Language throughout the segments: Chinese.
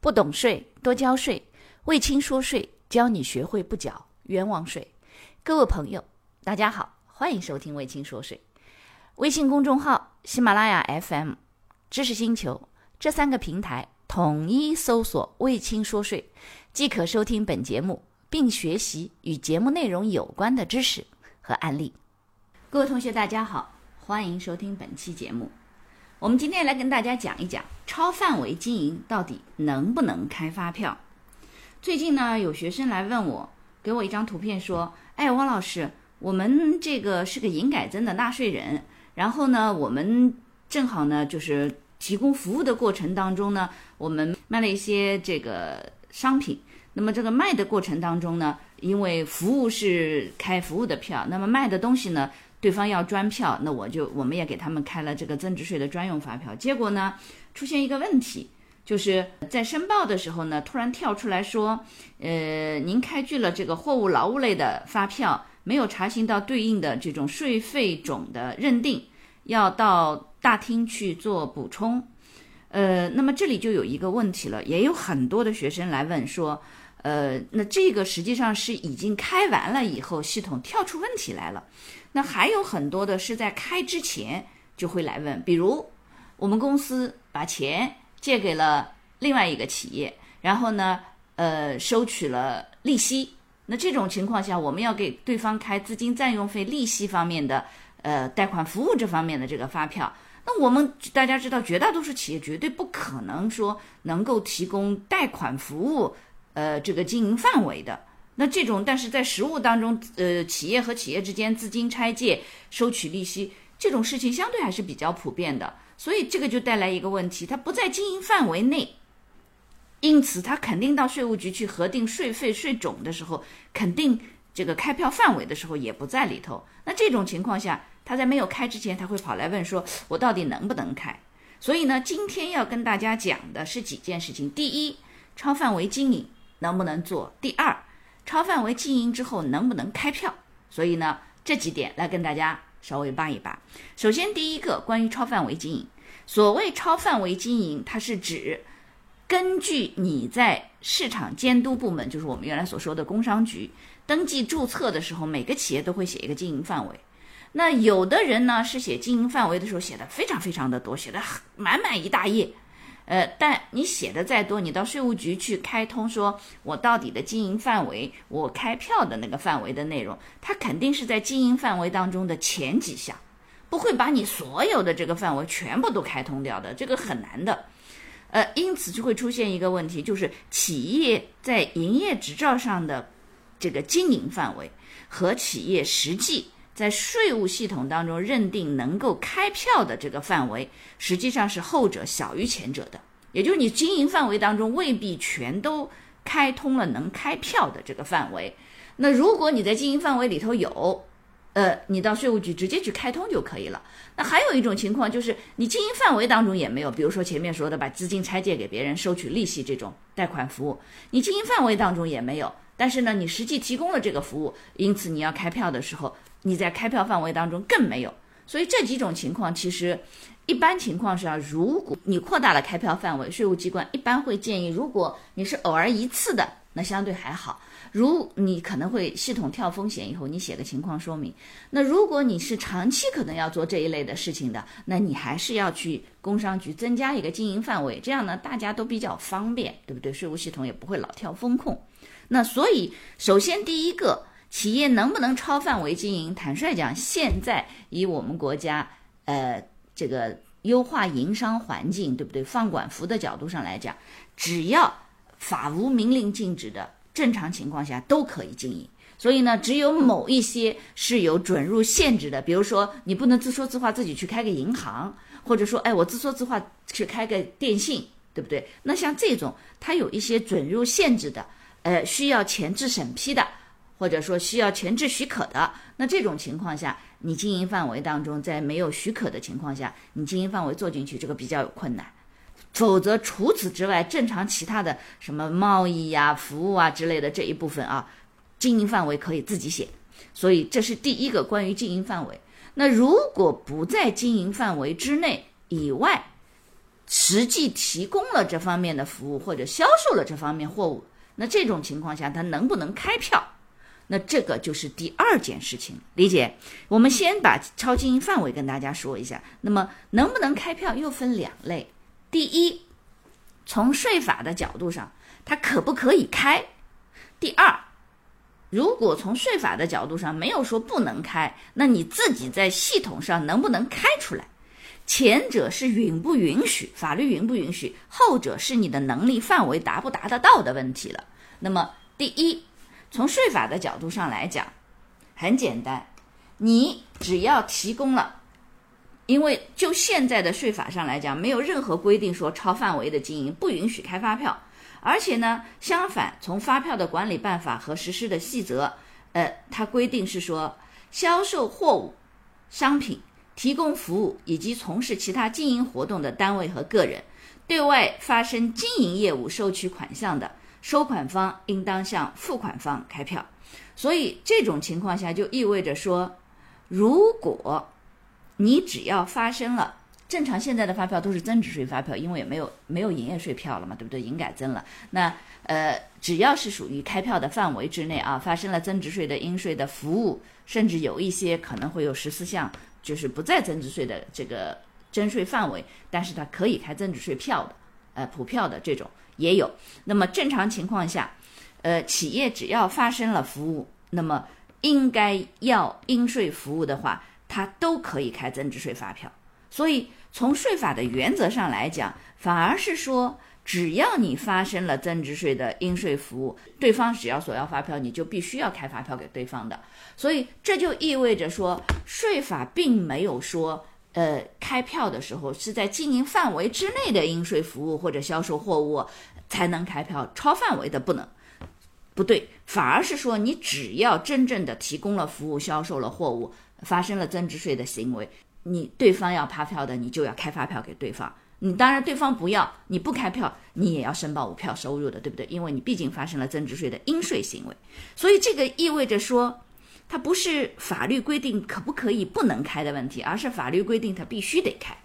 不懂税，多交税。魏青说税，教你学会不缴冤枉税。各位朋友，大家好，欢迎收听魏青说税。微信公众号、喜马拉雅 FM、知识星球这三个平台统一搜索“魏青说税”，即可收听本节目，并学习与节目内容有关的知识和案例。各位同学，大家好，欢迎收听本期节目。我们今天来跟大家讲一讲超范围经营到底能不能开发票。最近呢，有学生来问我，给我一张图片说：“哎，汪老师，我们这个是个营改增的纳税人，然后呢，我们正好呢就是提供服务的过程当中呢，我们卖了一些这个商品。那么这个卖的过程当中呢，因为服务是开服务的票，那么卖的东西呢？”对方要专票，那我就我们也给他们开了这个增值税的专用发票。结果呢，出现一个问题，就是在申报的时候呢，突然跳出来说，呃，您开具了这个货物劳务类的发票，没有查询到对应的这种税费种的认定，要到大厅去做补充。呃，那么这里就有一个问题了，也有很多的学生来问说，呃，那这个实际上是已经开完了以后，系统跳出问题来了。那还有很多的是在开之前就会来问，比如我们公司把钱借给了另外一个企业，然后呢，呃，收取了利息。那这种情况下，我们要给对方开资金占用费、利息方面的，呃，贷款服务这方面的这个发票。那我们大家知道，绝大多数企业绝对不可能说能够提供贷款服务，呃，这个经营范围的。那这种，但是在实务当中，呃，企业和企业之间资金拆借、收取利息这种事情相对还是比较普遍的，所以这个就带来一个问题，它不在经营范围内，因此它肯定到税务局去核定税费税种的时候，肯定这个开票范围的时候也不在里头。那这种情况下，他在没有开之前，他会跑来问说：“我到底能不能开？”所以呢，今天要跟大家讲的是几件事情：第一，超范围经营能不能做；第二，超范围经营之后能不能开票？所以呢，这几点来跟大家稍微扒一扒。首先，第一个关于超范围经营，所谓超范围经营，它是指根据你在市场监督部门，就是我们原来所说的工商局登记注册的时候，每个企业都会写一个经营范围。那有的人呢是写经营范围的时候写的非常非常的多，写的满满一大页。呃，但你写的再多，你到税务局去开通，说我到底的经营范围，我开票的那个范围的内容，它肯定是在经营范围当中的前几项，不会把你所有的这个范围全部都开通掉的，这个很难的。呃，因此就会出现一个问题，就是企业在营业执照上的这个经营范围和企业实际。在税务系统当中认定能够开票的这个范围，实际上是后者小于前者的，也就是你经营范围当中未必全都开通了能开票的这个范围。那如果你在经营范围里头有，呃，你到税务局直接去开通就可以了。那还有一种情况就是你经营范围当中也没有，比如说前面说的把资金拆借给别人收取利息这种贷款服务，你经营范围当中也没有，但是呢，你实际提供了这个服务，因此你要开票的时候。你在开票范围当中更没有，所以这几种情况其实，一般情况下，如果你扩大了开票范围，税务机关一般会建议，如果你是偶尔一次的，那相对还好；如你可能会系统跳风险以后，你写个情况说明。那如果你是长期可能要做这一类的事情的，那你还是要去工商局增加一个经营范围，这样呢大家都比较方便，对不对？税务系统也不会老跳风控。那所以，首先第一个。企业能不能超范围经营？坦率讲，现在以我们国家，呃，这个优化营商环境，对不对？放管服的角度上来讲，只要法无明令禁止的，正常情况下都可以经营。所以呢，只有某一些是有准入限制的，比如说你不能自说自话自己去开个银行，或者说，哎，我自说自话去开个电信，对不对？那像这种，它有一些准入限制的，呃，需要前置审批的。或者说需要前置许可的，那这种情况下，你经营范围当中，在没有许可的情况下，你经营范围做进去，这个比较有困难。否则，除此之外，正常其他的什么贸易呀、服务啊之类的这一部分啊，经营范围可以自己写。所以，这是第一个关于经营范围。那如果不在经营范围之内以外，实际提供了这方面的服务或者销售了这方面货物，那这种情况下，他能不能开票？那这个就是第二件事情，理解？我们先把超经营范围跟大家说一下。那么能不能开票又分两类，第一，从税法的角度上，它可不可以开？第二，如果从税法的角度上没有说不能开，那你自己在系统上能不能开出来？前者是允不允许，法律允不允许；后者是你的能力范围达不达得到的问题了。那么第一。从税法的角度上来讲，很简单，你只要提供了，因为就现在的税法上来讲，没有任何规定说超范围的经营不允许开发票，而且呢，相反，从发票的管理办法和实施的细则，呃，它规定是说，销售货物、商品、提供服务以及从事其他经营活动的单位和个人，对外发生经营业务收取款项的。收款方应当向付款方开票，所以这种情况下就意味着说，如果你只要发生了正常，现在的发票都是增值税发票，因为也没有没有营业税票了嘛，对不对？营改增了，那呃，只要是属于开票的范围之内啊，发生了增值税的应税的服务，甚至有一些可能会有十四项，就是不在增值税的这个征税范围，但是它可以开增值税票的，呃，普票的这种。也有，那么正常情况下，呃，企业只要发生了服务，那么应该要应税服务的话，它都可以开增值税发票。所以从税法的原则上来讲，反而是说，只要你发生了增值税的应税服务，对方只要索要发票，你就必须要开发票给对方的。所以这就意味着说，税法并没有说。呃，开票的时候是在经营范围之内的应税服务或者销售货物才能开票，超范围的不能。不对，反而是说你只要真正的提供了服务、销售了货物，发生了增值税的行为，你对方要发票的，你就要开发票给对方。你当然对方不要，你不开票，你也要申报无票收入的，对不对？因为你毕竟发生了增值税的应税行为，所以这个意味着说。它不是法律规定可不可以不能开的问题，而是法律规定它必须得开。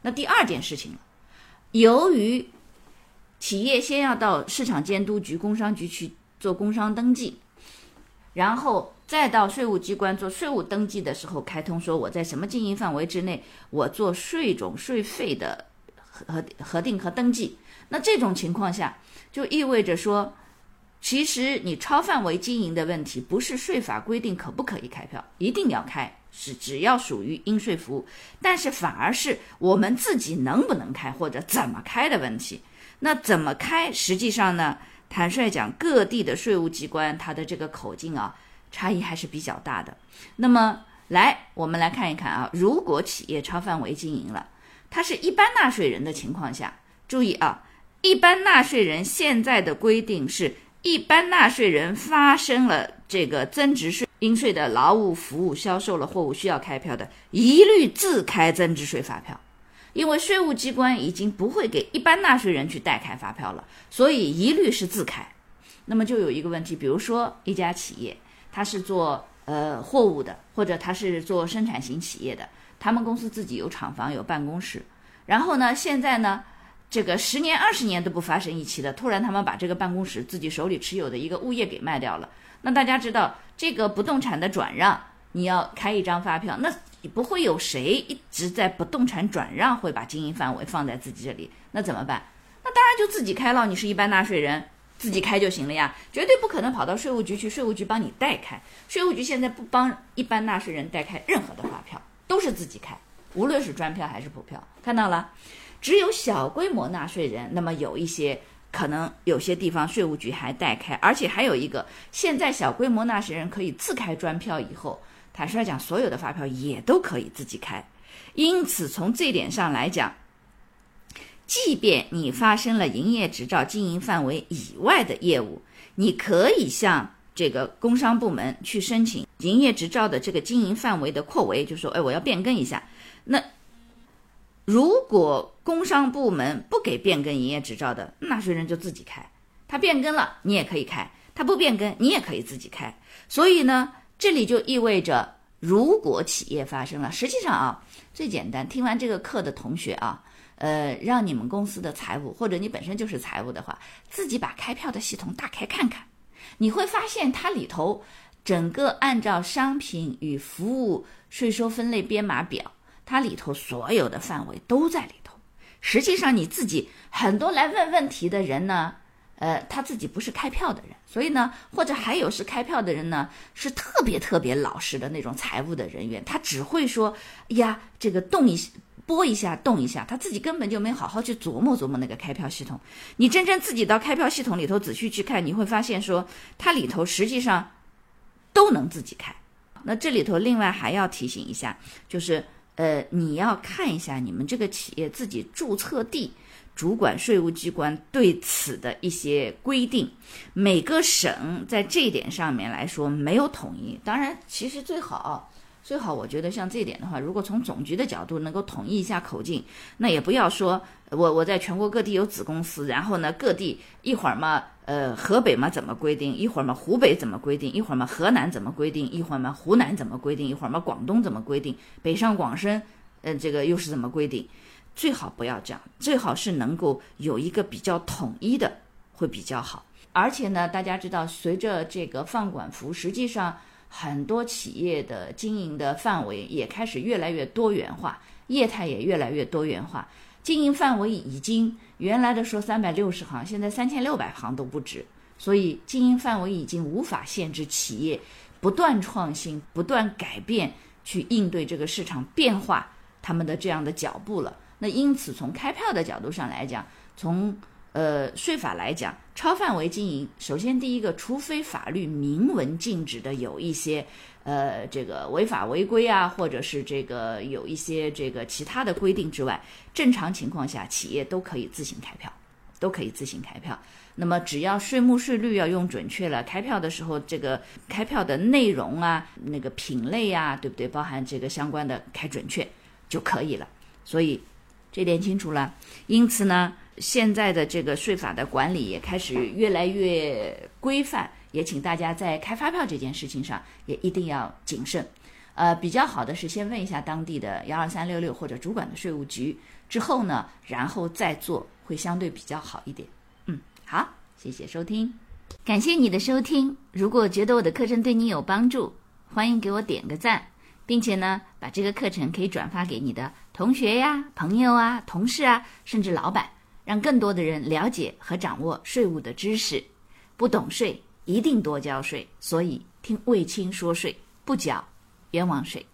那第二件事情，由于企业先要到市场监督局、工商局去做工商登记，然后再到税务机关做税务登记的时候，开通说我在什么经营范围之内，我做税种、税费的核核定和登记。那这种情况下，就意味着说。其实你超范围经营的问题，不是税法规定可不可以开票，一定要开，是只要属于应税服务，但是反而是我们自己能不能开或者怎么开的问题。那怎么开，实际上呢，坦率讲，各地的税务机关它的这个口径啊，差异还是比较大的。那么来，我们来看一看啊，如果企业超范围经营了，它是一般纳税人的情况下，注意啊，一般纳税人现在的规定是。一般纳税人发生了这个增值税应税的劳务服务销售了货物需要开票的，一律自开增值税发票，因为税务机关已经不会给一般纳税人去代开发票了，所以一律是自开。那么就有一个问题，比如说一家企业，它是做呃货物的，或者它是做生产型企业的，他们公司自己有厂房有办公室，然后呢，现在呢。这个十年二十年都不发生一起的，突然他们把这个办公室自己手里持有的一个物业给卖掉了。那大家知道，这个不动产的转让，你要开一张发票，那不会有谁一直在不动产转让会把经营范围放在自己这里，那怎么办？那当然就自己开了。你是一般纳税人，自己开就行了呀，绝对不可能跑到税务局去，税务局帮你代开。税务局现在不帮一般纳税人代开任何的发票，都是自己开，无论是专票还是普票。看到了。只有小规模纳税人，那么有一些可能有些地方税务局还代开，而且还有一个，现在小规模纳税人可以自开专票以后，坦率讲，所有的发票也都可以自己开。因此，从这点上来讲，即便你发生了营业执照经营范围以外的业务，你可以向这个工商部门去申请营业执照的这个经营范围的扩围，就说，哎，我要变更一下，那。如果工商部门不给变更营业执照的纳税人就自己开，他变更了你也可以开，他不变更你也可以自己开。所以呢，这里就意味着，如果企业发生了，实际上啊，最简单，听完这个课的同学啊，呃，让你们公司的财务或者你本身就是财务的话，自己把开票的系统打开看看，你会发现它里头整个按照商品与服务税收分类编码表，它里头所有的范围都在里头。实际上你自己很多来问问题的人呢。呃，他自己不是开票的人，所以呢，或者还有是开票的人呢，是特别特别老实的那种财务的人员，他只会说呀，这个动一拨一下，动一下，他自己根本就没好好去琢磨琢磨那个开票系统。你真正自己到开票系统里头仔细去看，你会发现说，它里头实际上都能自己开。那这里头另外还要提醒一下，就是呃，你要看一下你们这个企业自己注册地。主管税务机关对此的一些规定，每个省在这一点上面来说没有统一。当然，其实最好最好，我觉得像这点的话，如果从总局的角度能够统一一下口径，那也不要说我我在全国各地有子公司，然后呢各地一会儿嘛，呃河北嘛怎么规定，一会儿嘛湖北怎么规定，一会儿嘛河南怎么规定，一会儿嘛湖南怎么规定，一会儿嘛广东怎么规定，北上广深，呃这个又是怎么规定？最好不要这样，最好是能够有一个比较统一的，会比较好。而且呢，大家知道，随着这个放管服，实际上很多企业的经营的范围也开始越来越多元化，业态也越来越多元化。经营范围已经原来的说三百六十行，现在三千六百行都不止。所以经营范围已经无法限制企业不断创新、不断改变，去应对这个市场变化他们的这样的脚步了。那因此，从开票的角度上来讲，从呃税法来讲，超范围经营，首先第一个，除非法律明文禁止的有一些呃这个违法违规啊，或者是这个有一些这个其他的规定之外，正常情况下，企业都可以自行开票，都可以自行开票。那么只要税目税率要用准确了，开票的时候这个开票的内容啊，那个品类啊，对不对？包含这个相关的开准确就可以了。所以。这点清楚了，因此呢，现在的这个税法的管理也开始越来越规范，也请大家在开发票这件事情上也一定要谨慎。呃，比较好的是先问一下当地的幺二三六六或者主管的税务局，之后呢，然后再做会相对比较好一点。嗯，好，谢谢收听，感谢你的收听。如果觉得我的课程对你有帮助，欢迎给我点个赞。并且呢，把这个课程可以转发给你的同学呀、朋友啊、同事啊，甚至老板，让更多的人了解和掌握税务的知识。不懂税，一定多交税。所以听卫青说税，不缴冤枉税。